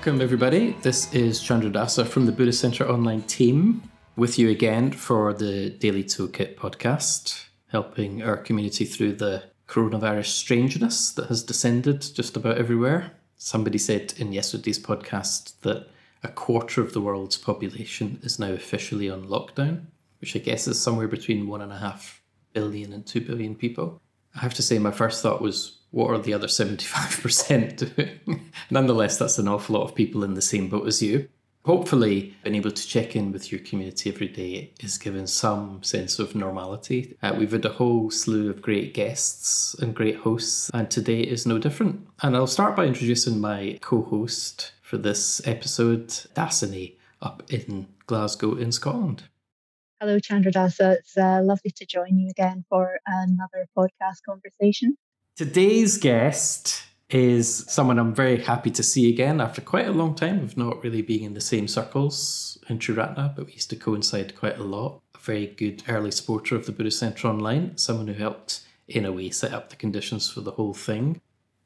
Welcome, everybody. This is Chandra Dasa from the Buddhist Center online team with you again for the Daily Toolkit podcast, helping our community through the coronavirus strangeness that has descended just about everywhere. Somebody said in yesterday's podcast that a quarter of the world's population is now officially on lockdown, which I guess is somewhere between one and a half billion and two billion people. I have to say, my first thought was, what are the other 75% doing? Nonetheless, that's an awful lot of people in the same boat as you. Hopefully, being able to check in with your community every day is given some sense of normality. Uh, we've had a whole slew of great guests and great hosts, and today is no different. And I'll start by introducing my co host for this episode, Dassini, up in Glasgow, in Scotland. Hello, Chandra Dasa. It's uh, lovely to join you again for another podcast conversation. Today's guest is someone I'm very happy to see again after quite a long time of not really being in the same circles in Triratna, but we used to coincide quite a lot. A very good early supporter of the Buddhist Centre Online, someone who helped, in a way, set up the conditions for the whole thing.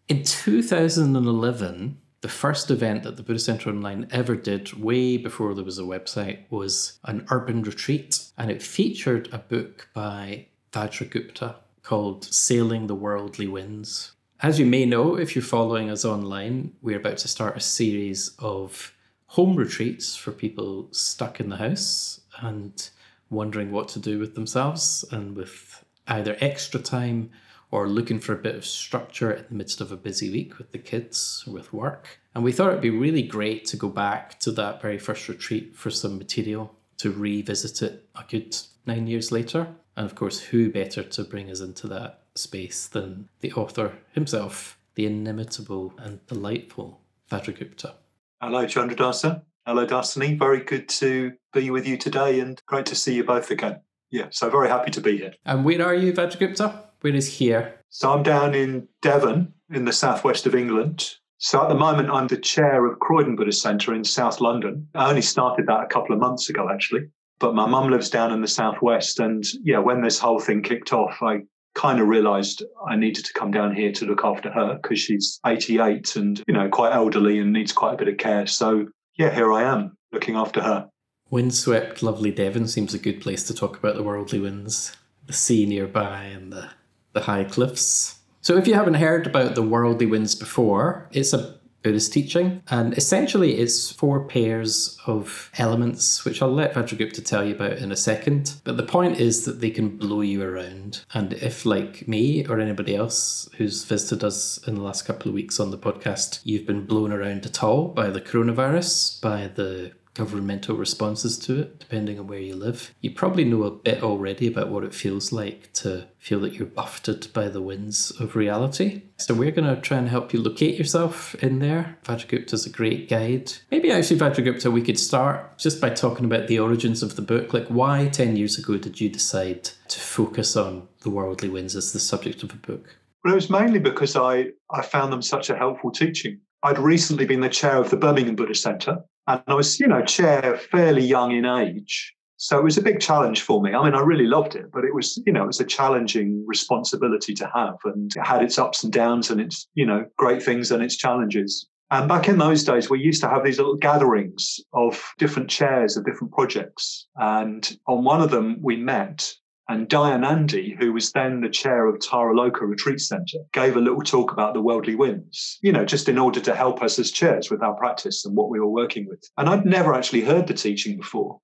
In 2011, the first event that the Buddhist Centre Online ever did, way before there was a website, was an urban retreat. And it featured a book by Vajragupta called Sailing the Worldly Winds. As you may know, if you're following us online, we're about to start a series of home retreats for people stuck in the house and wondering what to do with themselves and with either extra time or looking for a bit of structure in the midst of a busy week with the kids with work. And we thought it'd be really great to go back to that very first retreat for some material to revisit it a good nine years later. And of course, who better to bring us into that space than the author himself, the inimitable and delightful Vajragupta. Hello, Chandradasa. Hello, Dassini. Very good to be with you today and great to see you both again. Yeah, so very happy to be here. And where are you, Vajragupta? Where is here? So I'm down in Devon in the southwest of England. So at the moment, I'm the chair of Croydon Buddhist Centre in South London. I only started that a couple of months ago, actually. But my mum lives down in the southwest. And yeah, when this whole thing kicked off, I kind of realized I needed to come down here to look after her because she's 88 and, you know, quite elderly and needs quite a bit of care. So yeah, here I am looking after her. Windswept, lovely Devon seems a good place to talk about the worldly winds, the sea nearby and the the high cliffs. So, if you haven't heard about the worldly winds before, it's a Buddhist teaching, and essentially it's four pairs of elements, which I'll let Vajragupta tell you about in a second. But the point is that they can blow you around. And if, like me or anybody else who's visited us in the last couple of weeks on the podcast, you've been blown around at all by the coronavirus, by the governmental responses to it, depending on where you live. You probably know a bit already about what it feels like to feel that you're buffeted by the winds of reality. So we're going to try and help you locate yourself in there. Vajragupta is a great guide. Maybe actually, Vajragupta, we could start just by talking about the origins of the book. Like, why 10 years ago did you decide to focus on the worldly winds as the subject of a book? Well, it was mainly because I, I found them such a helpful teaching. I'd recently been the chair of the Birmingham Buddhist Centre, and I was, you know, chair fairly young in age. So it was a big challenge for me. I mean, I really loved it, but it was, you know, it was a challenging responsibility to have. And it had its ups and downs and its, you know, great things and its challenges. And back in those days, we used to have these little gatherings of different chairs of different projects. And on one of them, we met and Dayanandi, who was then the chair of Taraloka Retreat Centre, gave a little talk about the worldly winds, you know, just in order to help us as chairs with our practice and what we were working with. And I'd never actually heard the teaching before.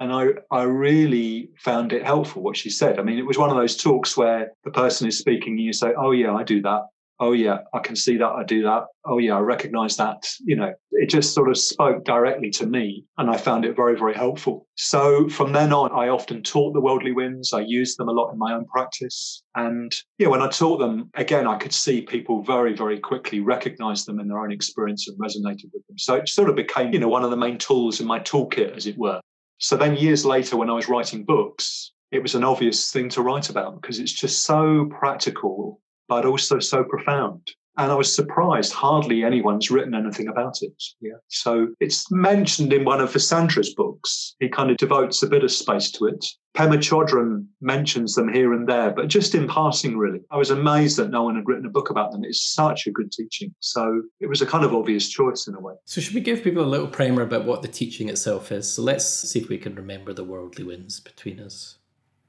And I, I really found it helpful what she said. I mean, it was one of those talks where the person is speaking and you say, Oh, yeah, I do that oh yeah i can see that i do that. Oh yeah i recognize that you know it just sort of spoke directly to me and i found it very very helpful. So from then on i often taught the worldly winds i used them a lot in my own practice and yeah when i taught them again i could see people very very quickly recognize them in their own experience and resonated with them. So it sort of became you know one of the main tools in my toolkit as it were. So then years later when i was writing books it was an obvious thing to write about because it's just so practical but also so profound. And I was surprised hardly anyone's written anything about it. Yeah. So it's mentioned in one of Vasandra's books. He kind of devotes a bit of space to it. Pema Chodron mentions them here and there, but just in passing, really. I was amazed that no one had written a book about them. It's such a good teaching. So it was a kind of obvious choice in a way. So, should we give people a little primer about what the teaching itself is? So, let's see if we can remember the worldly winds between us.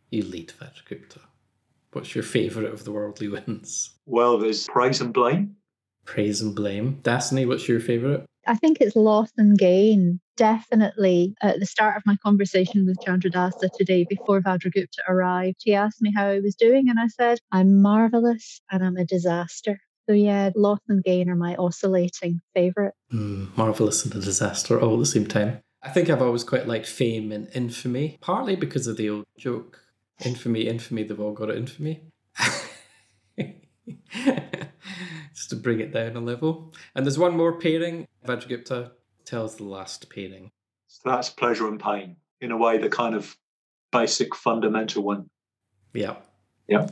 You lead, Vajragupta. What's your favourite of the worldly winds? Well, there's praise and blame. Praise and blame. Dassini, what's your favourite? I think it's loss and gain. Definitely at the start of my conversation with Chandradasa today, before Vajragupta arrived, he asked me how I was doing, and I said, I'm marvellous and I'm a disaster. So, yeah, loss and gain are my oscillating favourite. Mm, marvellous and a disaster all at the same time. I think I've always quite liked fame and infamy, partly because of the old joke infamy, infamy, they've all got it infamy. Just to bring it down a level. And there's one more pairing. Vajragupta tells the last pairing. So that's pleasure and pain, in a way, the kind of basic fundamental one. Yeah. Yeah.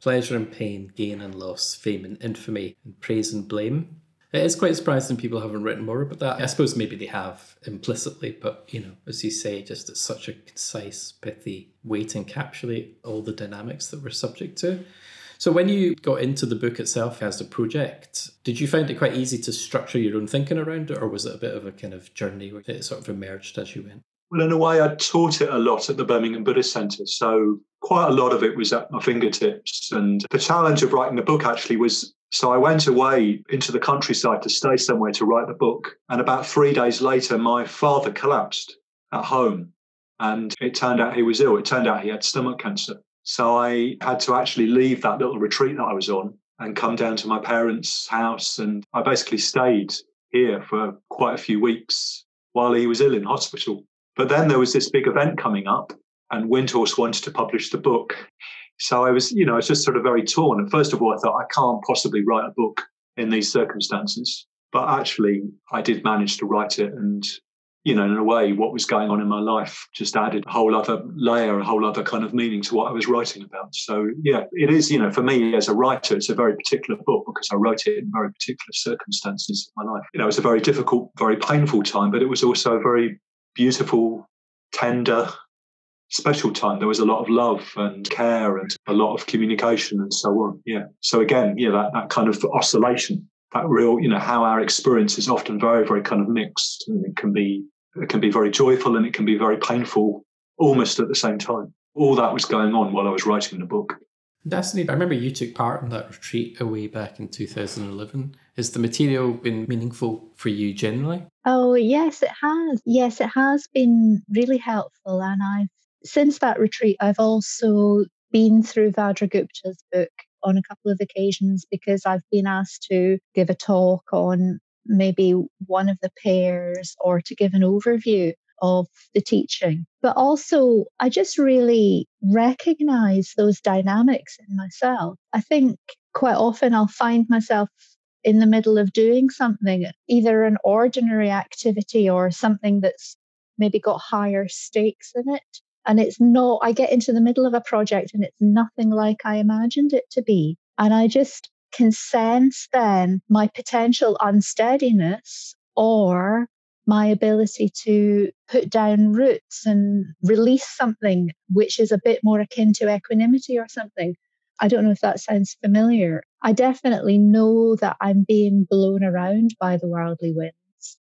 Pleasure and pain, gain and loss, fame and infamy, and praise and blame. It is quite surprising people haven't written more about that. I suppose maybe they have implicitly, but you know, as you say, just it's such a concise, pithy way to encapsulate all the dynamics that we're subject to. So when you got into the book itself as a project, did you find it quite easy to structure your own thinking around it, or was it a bit of a kind of journey where it sort of emerged as you went? Well, in a way, I taught it a lot at the Birmingham Buddhist Centre. So quite a lot of it was at my fingertips. And the challenge of writing the book actually was so I went away into the countryside to stay somewhere to write the book. And about three days later, my father collapsed at home. And it turned out he was ill. It turned out he had stomach cancer. So I had to actually leave that little retreat that I was on and come down to my parents' house. And I basically stayed here for quite a few weeks while he was ill in hospital. But then there was this big event coming up, and Windhorse wanted to publish the book. So I was, you know, I was just sort of very torn. And first of all, I thought I can't possibly write a book in these circumstances. But actually, I did manage to write it. And, you know, in a way, what was going on in my life just added a whole other layer, a whole other kind of meaning to what I was writing about. So, yeah, it is, you know, for me as a writer, it's a very particular book because I wrote it in very particular circumstances in my life. You know, it was a very difficult, very painful time, but it was also a very beautiful, tender, special time. There was a lot of love and care and a lot of communication and so on. Yeah. So again, yeah, that, that kind of oscillation, that real, you know, how our experience is often very, very kind of mixed. And it can be it can be very joyful and it can be very painful almost at the same time. All that was going on while I was writing the book. That's neat. I remember you took part in that retreat away back in 2011. Has the material been meaningful for you generally? Oh, yes, it has. Yes, it has been really helpful. And I've since that retreat, I've also been through Vajragupta's book on a couple of occasions because I've been asked to give a talk on maybe one of the pairs or to give an overview of the teaching. But also, I just really recognize those dynamics in myself. I think quite often I'll find myself in the middle of doing something, either an ordinary activity or something that's maybe got higher stakes in it and it's not i get into the middle of a project and it's nothing like i imagined it to be. And i just can sense then my potential unsteadiness or my ability to put down roots and release something which is a bit more akin to equanimity or something. I don't know if that sounds familiar. I definitely know that i'm being blown around by the worldly winds.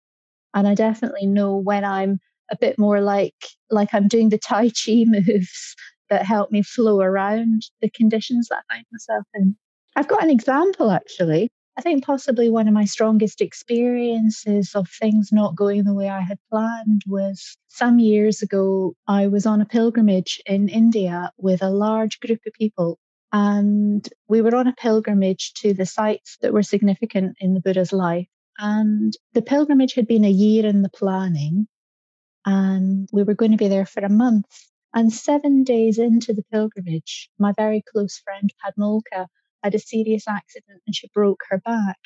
And i definitely know when i'm a bit more like like I'm doing the Tai Chi moves that help me flow around the conditions that I find myself in. I've got an example actually. I think possibly one of my strongest experiences of things not going the way I had planned was some years ago. I was on a pilgrimage in India with a large group of people, and we were on a pilgrimage to the sites that were significant in the Buddha's life. And the pilgrimage had been a year in the planning, and we were going to be there for a month. And seven days into the pilgrimage, my very close friend Padmolka had a serious accident and she broke her back.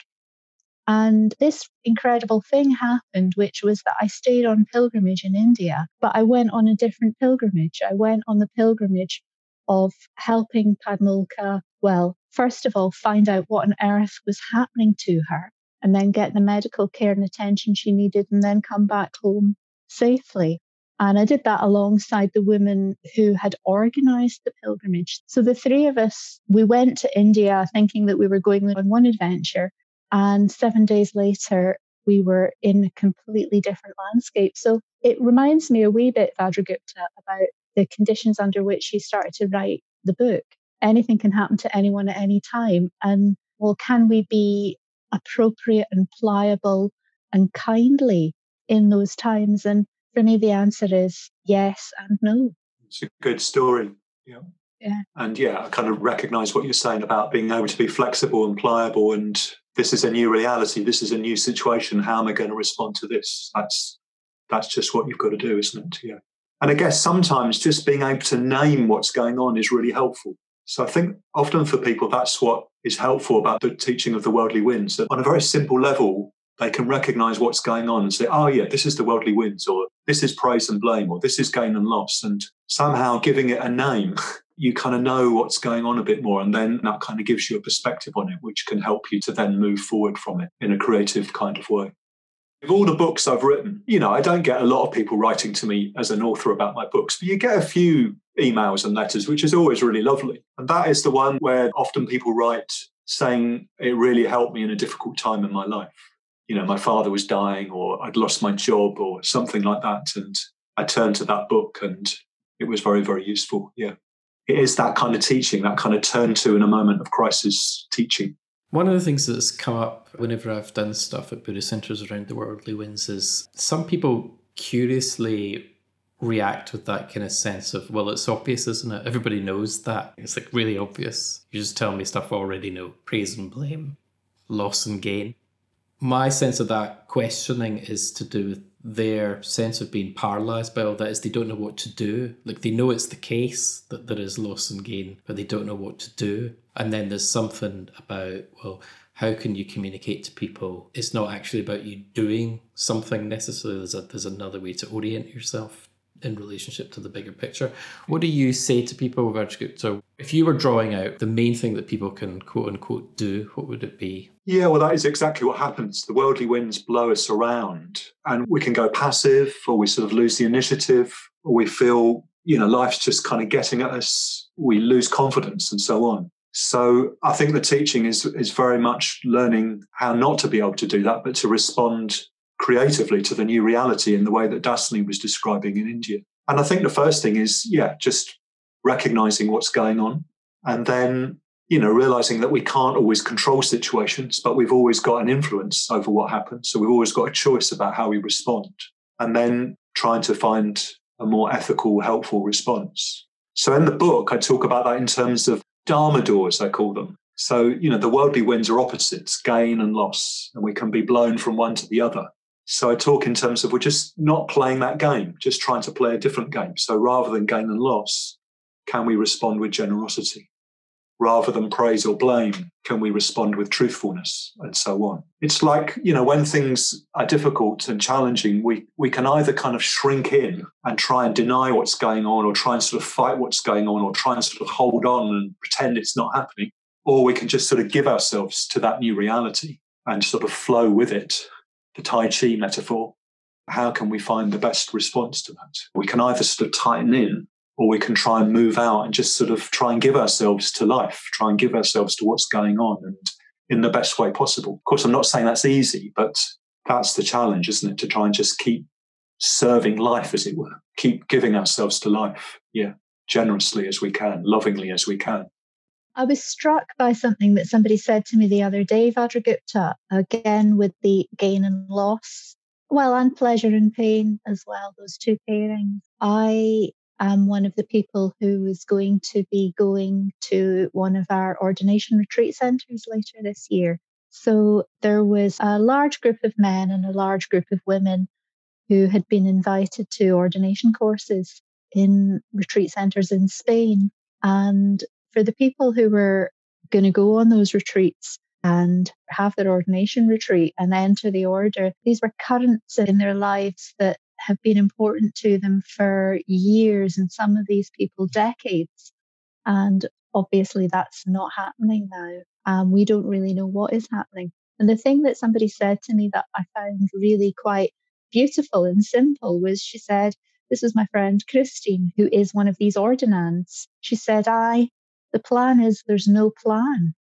And this incredible thing happened, which was that I stayed on pilgrimage in India, but I went on a different pilgrimage. I went on the pilgrimage of helping Padmolka, well, first of all, find out what on earth was happening to her and then get the medical care and attention she needed and then come back home safely. And I did that alongside the women who had organized the pilgrimage. So the three of us, we went to India thinking that we were going on one adventure. And seven days later, we were in a completely different landscape. So it reminds me a wee bit, Vajragupta, about the conditions under which he started to write the book. Anything can happen to anyone at any time. And well, can we be appropriate and pliable and kindly in those times? And for me, the answer is yes and no. It's a good story. Yeah. Yeah. And yeah, I kind of recognize what you're saying about being able to be flexible and pliable. And this is a new reality. This is a new situation. How am I going to respond to this? That's that's just what you've got to do, isn't it? Yeah. And I guess sometimes just being able to name what's going on is really helpful. So I think often for people, that's what is helpful about the teaching of the worldly winds. That on a very simple level, they can recognize what's going on and say, oh, yeah, this is the worldly winds, or this is praise and blame, or this is gain and loss. And somehow giving it a name, you kind of know what's going on a bit more. And then that kind of gives you a perspective on it, which can help you to then move forward from it in a creative kind of way. With all the books I've written, you know, I don't get a lot of people writing to me as an author about my books, but you get a few emails and letters, which is always really lovely. And that is the one where often people write saying it really helped me in a difficult time in my life. You know, my father was dying, or I'd lost my job, or something like that. And I turned to that book and it was very, very useful. Yeah. It is that kind of teaching, that kind of turn to in a moment of crisis teaching. One of the things that's come up whenever I've done stuff at Buddhist centers around the worldly winds is some people curiously react with that kind of sense of, well, it's obvious, isn't it? Everybody knows that. It's like really obvious. You just tell me stuff I already know praise and blame, loss and gain. My sense of that questioning is to do with their sense of being paralyzed by all that is they don't know what to do. Like they know it's the case that there is loss and gain, but they don't know what to do. And then there's something about, well, how can you communicate to people? It's not actually about you doing something necessarily. There's, a, there's another way to orient yourself in relationship to the bigger picture. What do you say to people, Vajragupta? So if you were drawing out the main thing that people can quote unquote do, what would it be? Yeah, well, that is exactly what happens. The worldly winds blow us around and we can go passive or we sort of lose the initiative or we feel, you know, life's just kind of getting at us. We lose confidence and so on. So I think the teaching is is very much learning how not to be able to do that, but to respond creatively to the new reality in the way that Dassini was describing in India. And I think the first thing is, yeah, just recognizing what's going on and then, you know, realizing that we can't always control situations, but we've always got an influence over what happens. So we've always got a choice about how we respond and then trying to find a more ethical, helpful response. So in the book, I talk about that in terms of Dharma doors, I call them. So, you know, the worldly winds are opposites, gain and loss, and we can be blown from one to the other. So I talk in terms of we're just not playing that game, just trying to play a different game. So rather than gain and loss, can we respond with generosity? Rather than praise or blame, can we respond with truthfulness and so on? It's like, you know, when things are difficult and challenging, we, we can either kind of shrink in and try and deny what's going on or try and sort of fight what's going on or try and sort of hold on and pretend it's not happening. Or we can just sort of give ourselves to that new reality and sort of flow with it the Tai Chi metaphor, how can we find the best response to that? We can either sort of tighten in or we can try and move out and just sort of try and give ourselves to life, try and give ourselves to what's going on and in the best way possible. Of course, I'm not saying that's easy, but that's the challenge, isn't it? To try and just keep serving life, as it were, keep giving ourselves to life, yeah, generously as we can, lovingly as we can. I was struck by something that somebody said to me the other day, Vajragupta, again with the gain and loss, well, and pleasure and pain as well, those two pairings. I am one of the people who is going to be going to one of our ordination retreat centres later this year. So there was a large group of men and a large group of women who had been invited to ordination courses in retreat centres in Spain. And for the people who were going to go on those retreats and have their ordination retreat and enter the order, these were currents in their lives that have been important to them for years and some of these people decades. And obviously, that's not happening now. Um, we don't really know what is happening. And the thing that somebody said to me that I found really quite beautiful and simple was she said, This is my friend Christine, who is one of these ordinands. She said, I, the plan is there's no plan.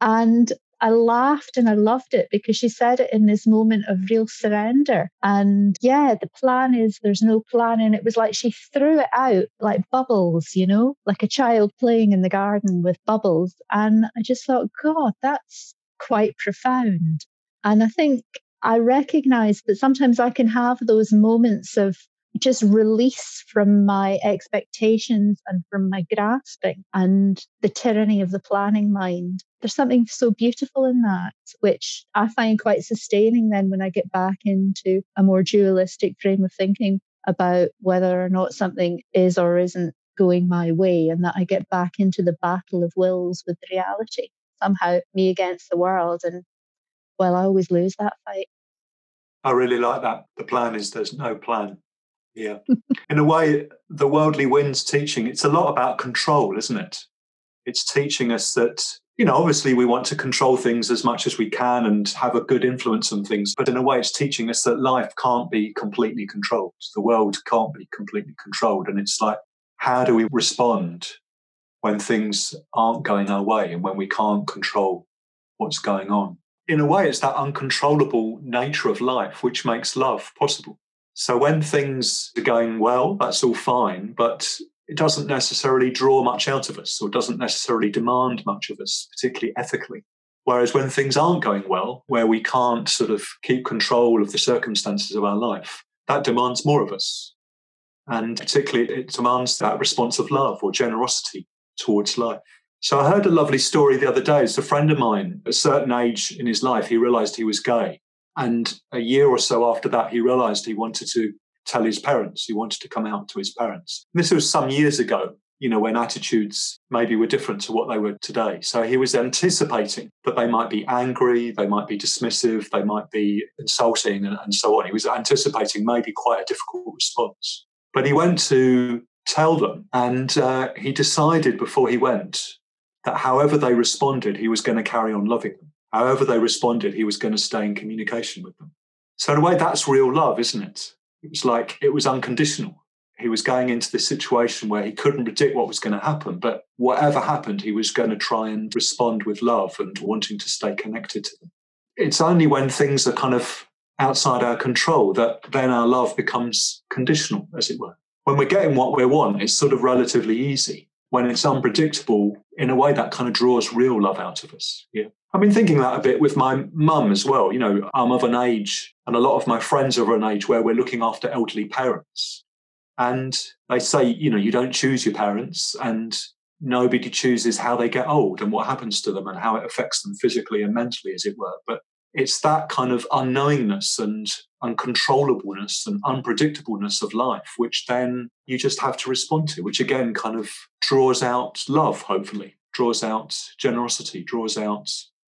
And I laughed and I loved it because she said it in this moment of real surrender. And yeah, the plan is there's no plan. And it was like she threw it out like bubbles, you know, like a child playing in the garden with bubbles. And I just thought, God, that's quite profound. And I think I recognize that sometimes I can have those moments of just release from my expectations and from my grasping and the tyranny of the planning mind. There's something so beautiful in that, which I find quite sustaining then when I get back into a more dualistic frame of thinking about whether or not something is or isn't going my way, and that I get back into the battle of wills with reality. Somehow, me against the world. And well, I always lose that fight. I really like that. The plan is there's no plan. Yeah. In a way, the worldly winds teaching, it's a lot about control, isn't it? It's teaching us that, you know, obviously we want to control things as much as we can and have a good influence on things. But in a way, it's teaching us that life can't be completely controlled. The world can't be completely controlled. And it's like, how do we respond when things aren't going our way and when we can't control what's going on? In a way, it's that uncontrollable nature of life which makes love possible. So when things are going well, that's all fine, but it doesn't necessarily draw much out of us or doesn't necessarily demand much of us, particularly ethically. Whereas when things aren't going well, where we can't sort of keep control of the circumstances of our life, that demands more of us. And particularly, it demands that response of love or generosity towards life. So I heard a lovely story the other day. It's a friend of mine, a certain age in his life, he realized he was gay. And a year or so after that, he realized he wanted to tell his parents. He wanted to come out to his parents. This was some years ago, you know, when attitudes maybe were different to what they were today. So he was anticipating that they might be angry, they might be dismissive, they might be insulting, and, and so on. He was anticipating maybe quite a difficult response. But he went to tell them, and uh, he decided before he went that however they responded, he was going to carry on loving them however they responded, he was going to stay in communication with them. So, in a way, that's real love, isn't it? It was like it was unconditional. He was going into this situation where he couldn't predict what was going to happen, but whatever happened, he was going to try and respond with love and wanting to stay connected to them. It's only when things are kind of outside our control that then our love becomes conditional, as it were. When we're getting what we want, it's sort of relatively easy. When it's unpredictable, in a way, that kind of draws real love out of us. Yeah. I've been thinking that a bit with my mum as well. You know, I'm of an age, and a lot of my friends are of an age where we're looking after elderly parents. And they say, you know, you don't choose your parents, and nobody chooses how they get old and what happens to them and how it affects them physically and mentally, as it were. But it's that kind of unknowingness and uncontrollableness and unpredictableness of life, which then you just have to respond to, which again kind of draws out love, hopefully, draws out generosity, draws out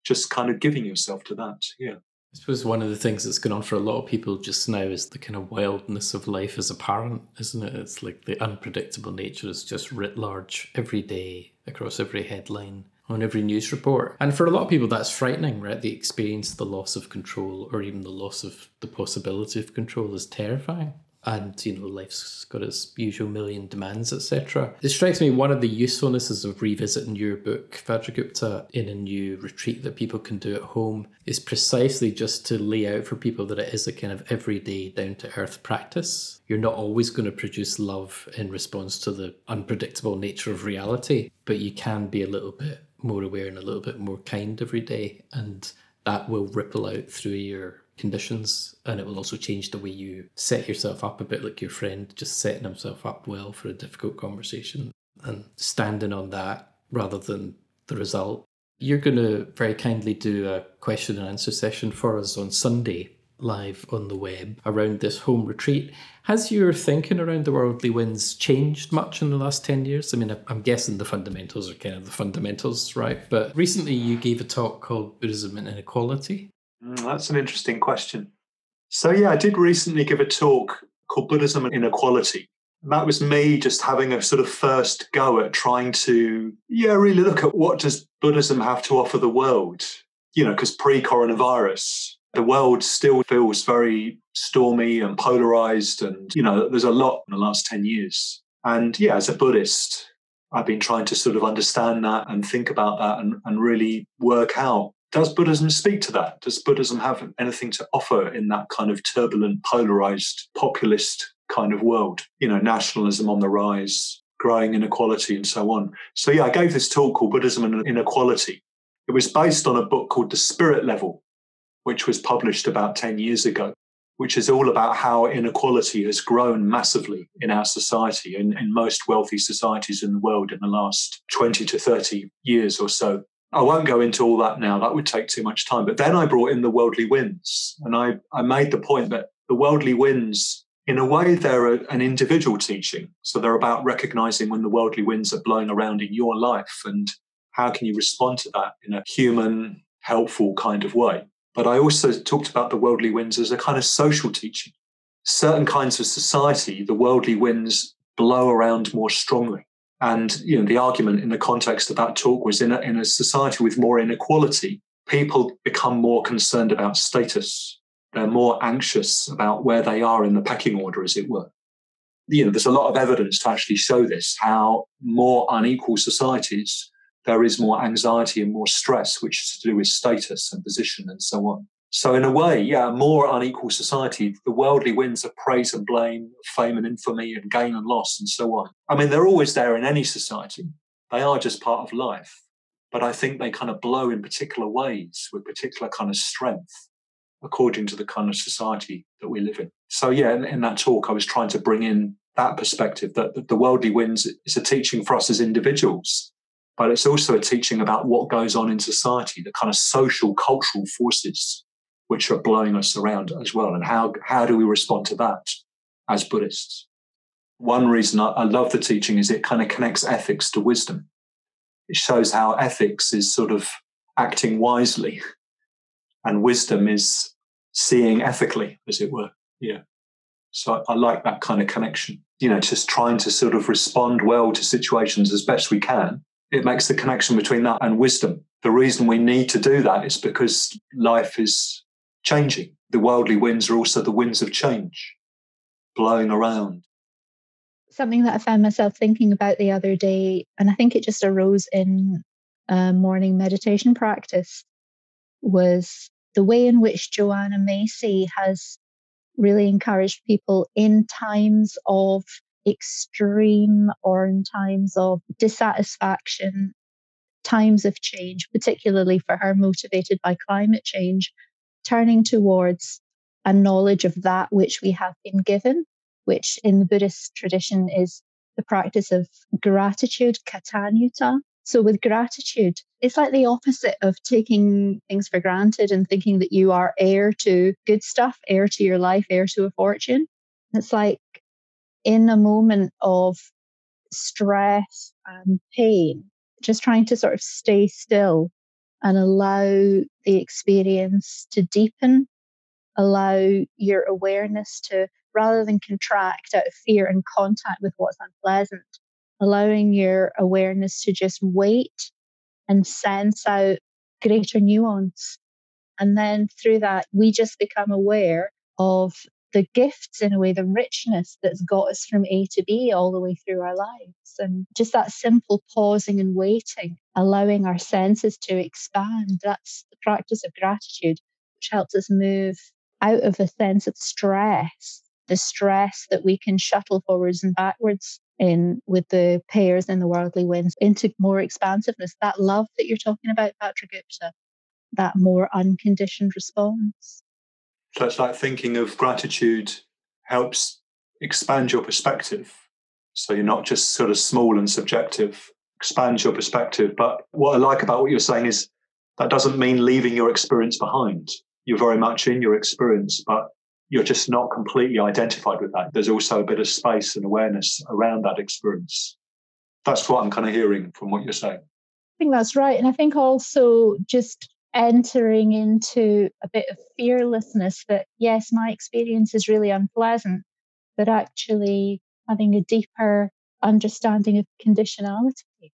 just kind of giving yourself to that. Yeah. I suppose one of the things that's going on for a lot of people just now is the kind of wildness of life as a parent, isn't it? It's like the unpredictable nature is just writ large every day across every headline on every news report. And for a lot of people, that's frightening, right? The experience, the loss of control, or even the loss of the possibility of control is terrifying and you know life's got its usual million demands etc it strikes me one of the usefulnesses of revisiting your book vajragupta in a new retreat that people can do at home is precisely just to lay out for people that it is a kind of everyday down to earth practice you're not always going to produce love in response to the unpredictable nature of reality but you can be a little bit more aware and a little bit more kind every day and that will ripple out through your conditions and it will also change the way you set yourself up a bit like your friend just setting himself up well for a difficult conversation and standing on that rather than the result. You're going to very kindly do a question and answer session for us on sunday live on the web around this home retreat has your thinking around the worldly winds changed much in the last 10 years i mean i'm guessing the fundamentals are kind of the fundamentals right but recently you gave a talk called buddhism and inequality Mm, that's an interesting question. So, yeah, I did recently give a talk called Buddhism and Inequality. that was me just having a sort of first go at trying to, yeah, really look at what does Buddhism have to offer the world? You know, because pre-coronavirus, the world still feels very stormy and polarized. And, you know, there's a lot in the last 10 years. And yeah, as a Buddhist, I've been trying to sort of understand that and think about that and, and really work out does Buddhism speak to that? Does Buddhism have anything to offer in that kind of turbulent, polarized, populist kind of world? You know, nationalism on the rise, growing inequality, and so on. So, yeah, I gave this talk called Buddhism and Inequality. It was based on a book called The Spirit Level, which was published about 10 years ago, which is all about how inequality has grown massively in our society and in, in most wealthy societies in the world in the last 20 to 30 years or so. I won't go into all that now. That would take too much time. But then I brought in the worldly winds. And I, I made the point that the worldly winds, in a way, they're an individual teaching. So they're about recognizing when the worldly winds are blowing around in your life and how can you respond to that in a human, helpful kind of way. But I also talked about the worldly winds as a kind of social teaching. Certain kinds of society, the worldly winds blow around more strongly. And you know, the argument in the context of that talk was in a, in a society with more inequality, people become more concerned about status. They're more anxious about where they are in the pecking order, as it were. You know, there's a lot of evidence to actually show this, how more unequal societies, there is more anxiety and more stress, which is to do with status and position and so on. So, in a way, yeah, more unequal society, the worldly winds of praise and blame, fame and infamy, and gain and loss, and so on. I mean, they're always there in any society. They are just part of life. But I think they kind of blow in particular ways with particular kind of strength according to the kind of society that we live in. So, yeah, in, in that talk, I was trying to bring in that perspective that, that the worldly winds is a teaching for us as individuals, but it's also a teaching about what goes on in society, the kind of social, cultural forces which are blowing us around as well. And how, how do we respond to that as Buddhists? One reason I, I love the teaching is it kind of connects ethics to wisdom. It shows how ethics is sort of acting wisely and wisdom is seeing ethically, as it were. Yeah. So I, I like that kind of connection. You know, just trying to sort of respond well to situations as best we can. It makes the connection between that and wisdom. The reason we need to do that is because life is changing. The worldly winds are also the winds of change blowing around. Something that I found myself thinking about the other day, and I think it just arose in morning meditation practice, was the way in which Joanna Macy has really encouraged people in times of extreme or in times of dissatisfaction, times of change, particularly for her motivated by climate change, turning towards a knowledge of that which we have been given, which in the Buddhist tradition is the practice of gratitude, kataññutā. So, with gratitude, it's like the opposite of taking things for granted and thinking that you are heir to good stuff, heir to your life, heir to a fortune. It's like in a moment of stress and pain, just trying to sort of stay still and allow the experience to deepen, allow your awareness to, rather than contract out of fear and contact with what's unpleasant, allowing your awareness to just wait and sense out greater nuance. And then through that, we just become aware of the gifts in a way, the richness that's got us from A to B all the way through our lives. And just that simple pausing and waiting, allowing our senses to expand. That's the practice of gratitude, which helps us move out of a sense of stress, the stress that we can shuttle forwards and backwards in with the pairs and the worldly winds into more expansiveness. That love that you're talking about, Vajragupta, that more unconditioned response. So it's like thinking of gratitude helps expand your perspective. So you're not just sort of small and subjective, expands your perspective. But what I like about what you're saying is that doesn't mean leaving your experience behind. You're very much in your experience, but you're just not completely identified with that. There's also a bit of space and awareness around that experience. That's what I'm kind of hearing from what you're saying. I think that's right. And I think also just entering into a bit of fearlessness that, yes, my experience is really unpleasant, but actually having a deeper understanding of conditionality,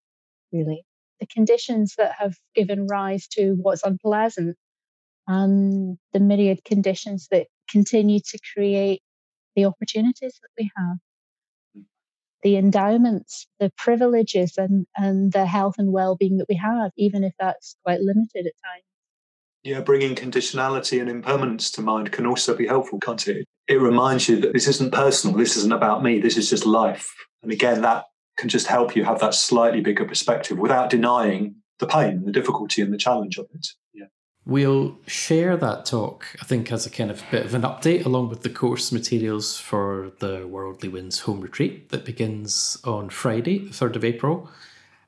really. The conditions that have given rise to what's unpleasant and the myriad conditions that continue to create the opportunities that we have, the endowments, the privileges, and, and the health and well being that we have, even if that's quite limited at times. Yeah, bringing conditionality and impermanence to mind can also be helpful, can't it? It reminds you that this isn't personal, this isn't about me, this is just life. And again, that can just help you have that slightly bigger perspective without denying the pain, the difficulty, and the challenge of it. Yeah. We'll share that talk, I think, as a kind of bit of an update along with the course materials for the Worldly Winds home retreat that begins on Friday, the 3rd of April.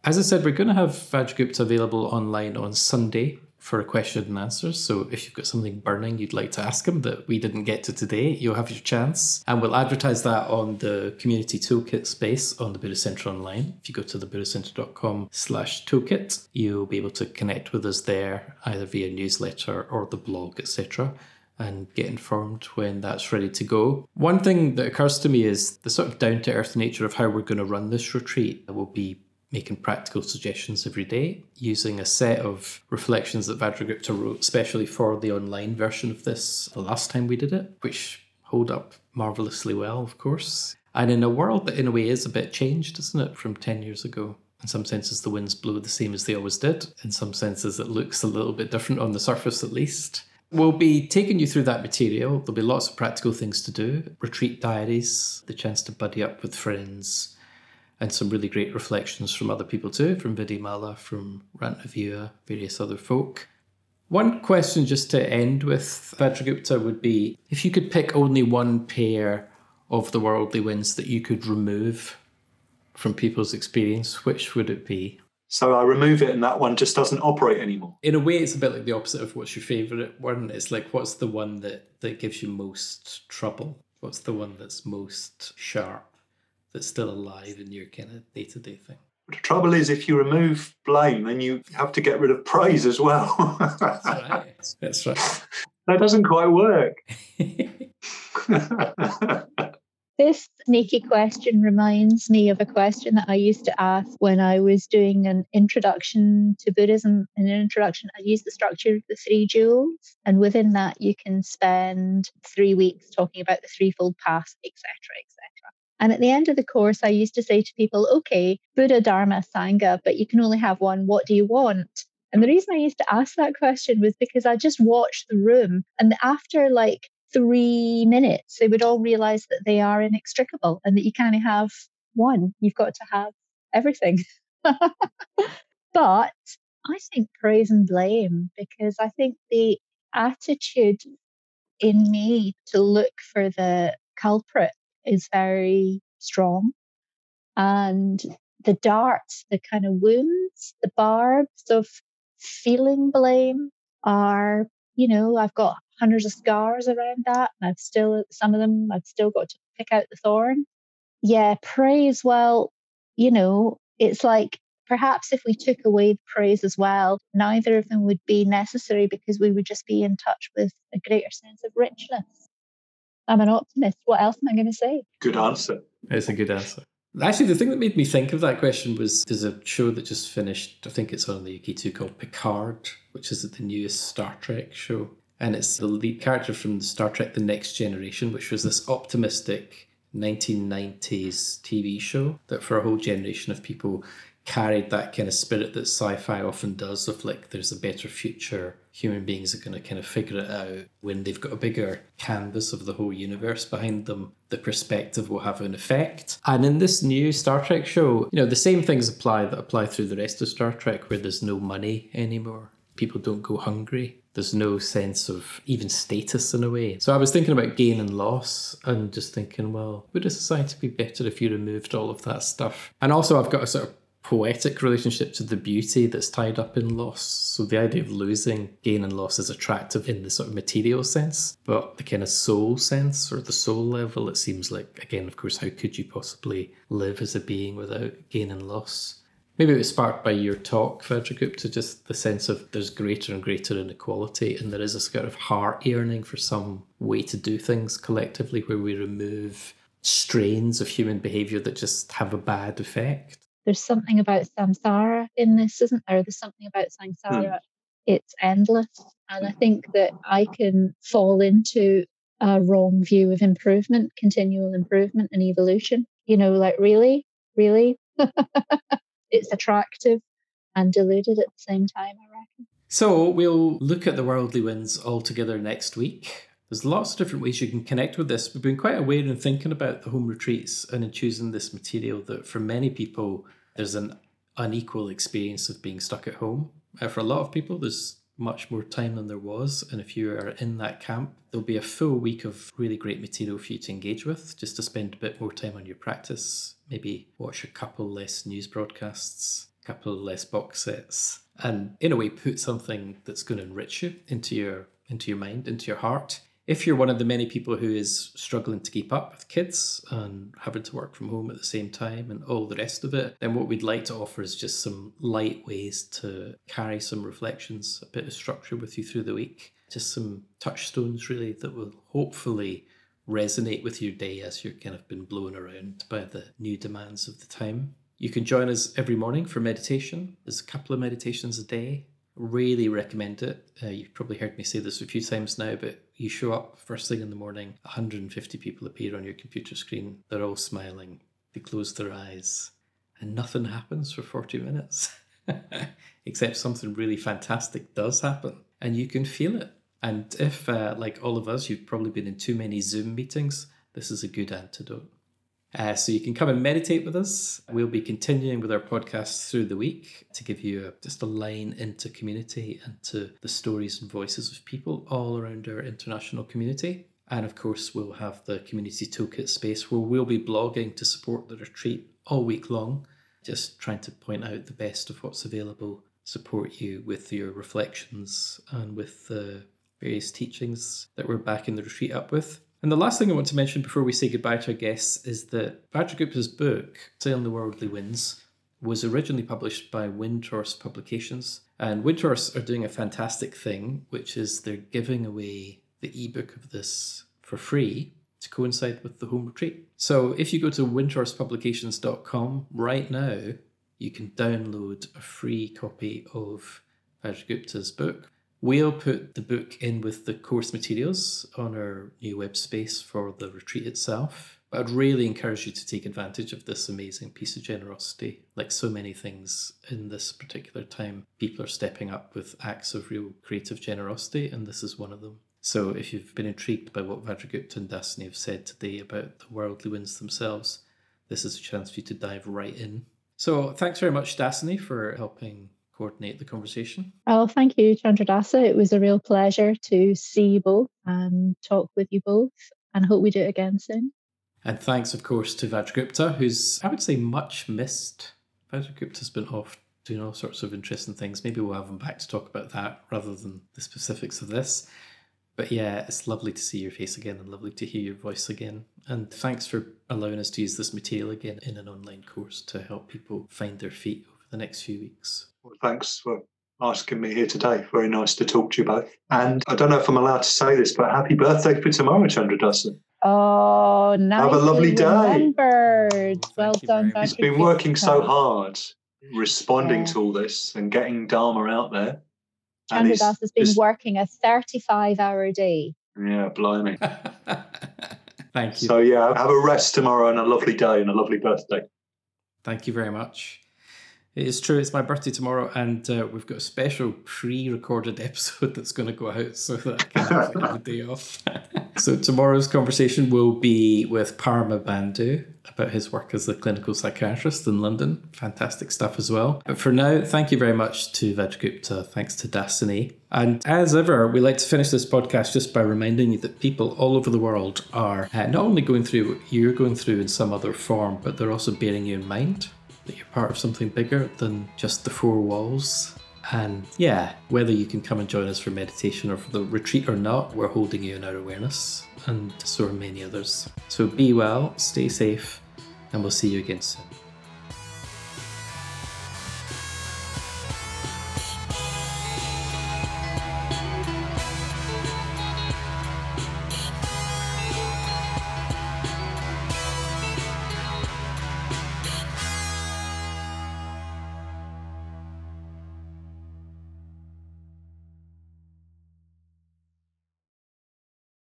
As I said, we're going to have Vajragupta available online on Sunday for a question and answers. So if you've got something burning you'd like to ask him that we didn't get to today, you'll have your chance. And we'll advertise that on the community toolkit space on the Buddhist Centre online. If you go to thebuddhistcentre.com slash toolkit, you'll be able to connect with us there either via newsletter or the blog, etc and get informed when that's ready to go. One thing that occurs to me is the sort of down to earth nature of how we're going to run this retreat that will be making practical suggestions every day using a set of reflections that Vajragupta wrote especially for the online version of this the last time we did it, which hold up marvelously well, of course. And in a world that in a way is a bit changed, isn't it, from 10 years ago? In some senses, the winds blow the same as they always did. In some senses, it looks a little bit different on the surface, at least. We'll be taking you through that material. There'll be lots of practical things to do retreat diaries, the chance to buddy up with friends, and some really great reflections from other people too, from Vidyamala, from Ratnaguna, various other folk. One question just to end with, Vajragupta, would be if you could pick only one pair of the worldly winds that you could remove from people's experience, which would it be? So I remove it and that one just doesn't operate anymore. In a way, it's a bit like the opposite of what's your favourite one. It's like, what's the one that, that gives you most trouble? What's the one that's most sharp? That's still alive in your kind of day to day thing. The trouble is, if you remove blame, then you have to get rid of praise as well. That's right. That's right. That doesn't quite work. This sneaky question reminds me of a question that I used to ask when I was doing an introduction to Buddhism. In an introduction, I used the structure of the three jewels, and within that, you can spend three weeks talking about the threefold path, etc., etc. And at the end of the course, I used to say to people, okay, Buddha, Dharma, Sangha, but you can only have one. What do you want? And the reason I used to ask that question was because I just watched the room. And after like three minutes, they would all realize that they are inextricable and that you can't have one. You've got to have everything. but I think praise and blame because I think the attitude in me to look for the culprit is very strong. And the darts, the kind of wounds, the barbs of feeling blame are, you know, I've got hundreds of scars around that. And I've still, some of them, I've still got to pick out the thorn. Yeah, praise, well, you know, it's like perhaps if we took away the praise as well, neither of them would be necessary because we would just be in touch with a greater sense of richness. I'm an optimist. What else am I going to say? Good answer. It's a good answer. Actually, the thing that made me think of that question was there's a show that just finished, I think it's on the UK2 called Picard, which is the newest Star Trek show. And it's the lead character from Star Trek The Next Generation, which was this optimistic 1990s TV show that for a whole generation of people carried that kind of spirit that sci-fi often does of like there's a better future human beings are going to kind of figure it out when they've got a bigger canvas of the whole universe behind them the perspective will have an effect and in this new star trek show you know the same things apply that apply through the rest of star trek where there's no money anymore people don't go hungry there's no sense of even status in a way. So I was thinking about gain and loss and just thinking, well, would a society be better if you removed all of that stuff? And also, I've got a sort of poetic relationship to the beauty that's tied up in loss. So the idea of losing gain and loss is attractive in the sort of material sense, but the kind of soul sense or the soul level, it seems like, again, of course, how could you possibly live as a being without gain and loss? Maybe it was sparked by your talk, to just the sense of there's greater and greater inequality, and there is a sort of heart yearning for some way to do things collectively where we remove strains of human behavior that just have a bad effect. There's something about samsara in this, isn't there? There's something about samsara. Hmm. It's endless. And I think that I can fall into a wrong view of improvement, continual improvement and evolution. You know, like, really? Really? it's attractive and deluded at the same time, I reckon. So we'll look at the worldly winds all together next week. There's lots of different ways you can connect with this. We've been quite aware in thinking about the home retreats and in choosing this material that for many people, there's an unequal experience of being stuck at home. Uh, for a lot of people, there's much more time than there was. And if you are in that camp, there'll be a full week of really great material for you to engage with, just to spend a bit more time on your practice. Maybe watch a couple less news broadcasts, a couple less box sets, and in a way put something that's going to enrich you into your into your mind, into your heart. If you're one of the many people who is struggling to keep up with kids and having to work from home at the same time and all the rest of it, then what we'd like to offer is just some light ways to carry some reflections, a bit of structure with you through the week. Just some touchstones, really, that will hopefully resonate with your day as you're kind of been blown around by the new demands of the time. You can join us every morning for meditation. There's a couple of meditations a day really recommend it. Uh, you've probably heard me say this a few times now, but you show up first thing in the morning, 150 people appear on your computer screen. They're all smiling. They close their eyes, and nothing happens for 40 minutes, except something really fantastic does happen, and you can feel it. And if, uh, like all of us, you've probably been in too many Zoom meetings, this is a good antidote. Uh, so you can come and meditate with us. We'll be continuing with our podcast through the week to give you a, just a line into community and to the stories and voices of people all around our international community. And of course, we'll have the community toolkit space where we'll be blogging to support the retreat all week long, just trying to point out the best of what's available, support you with your reflections and with the various teachings that we're backing the retreat up with. And the last thing I want to mention before we say goodbye to our guests is that Vajragupta's book, Sailing the Worldly Winds, was originally published by Windhorse Publications. And Windhorse are doing a fantastic thing, which is they're giving away the ebook of this for free to coincide with the home retreat. So if you go to windhorsepublications.com right now, you can download a free copy of Vajragupta's book We'll put the book in with the course materials on our new web space for the retreat itself. But I'd really encourage you to take advantage of this amazing piece of generosity. Like so many things in this particular time, people are stepping up with acts of real creative generosity, and this is one of them. So if you've been intrigued by what Vajragupta and Dassini have said today about the worldly winds themselves, this is a chance for you to dive right in. So thanks very much, Dassini, for helping coordinate the conversation. Oh, thank you, Chandradasa. It was a real pleasure to see you both and talk with you both, and hope we do it again soon. And thanks, of course, to Vajragupta, who's, I would say, much missed. Vajragupta's been off doing all sorts of interesting things. Maybe we'll have him back to talk about that rather than the specifics of this. But yeah, it's lovely to see your face again and lovely to hear your voice again. And thanks for allowing us to use this material again in an online course to help people find their feet over the next few weeks. Well, thanks for asking me here today. Very nice to talk to you both. And I don't know if I'm allowed to say this, but happy birthday for tomorrow, Chandradasa. Oh, nice. Have a lovely day. Remembered. Well done. He's been working so hard responding yeah. to all this and getting Dharma out there. Chandradasa has been working a 35 hour day. Yeah, blimey. Thank you. So, yeah, have a rest tomorrow and a lovely day and a lovely birthday. Thank you very much. It is true. It's my birthday tomorrow, and uh, we've got a special pre-recorded episode that's going to go out so that I can have a day off. so tomorrow's conversation will be with Paramabandhu about his work as a clinical psychiatrist in London. Fantastic stuff as well. But for now, thank you very much to Vajragupta. Thanks to Dassini. And as ever, we like to finish this podcast just by reminding you that people all over the world are uh, not only going through what you're going through in some other form, but they're also bearing you in mind that you're part of something bigger than just the four walls. And yeah, whether you can come and join us for meditation or for the retreat or not, we're holding you in our awareness, and so are many others. So be well, stay safe, and we'll see you again soon.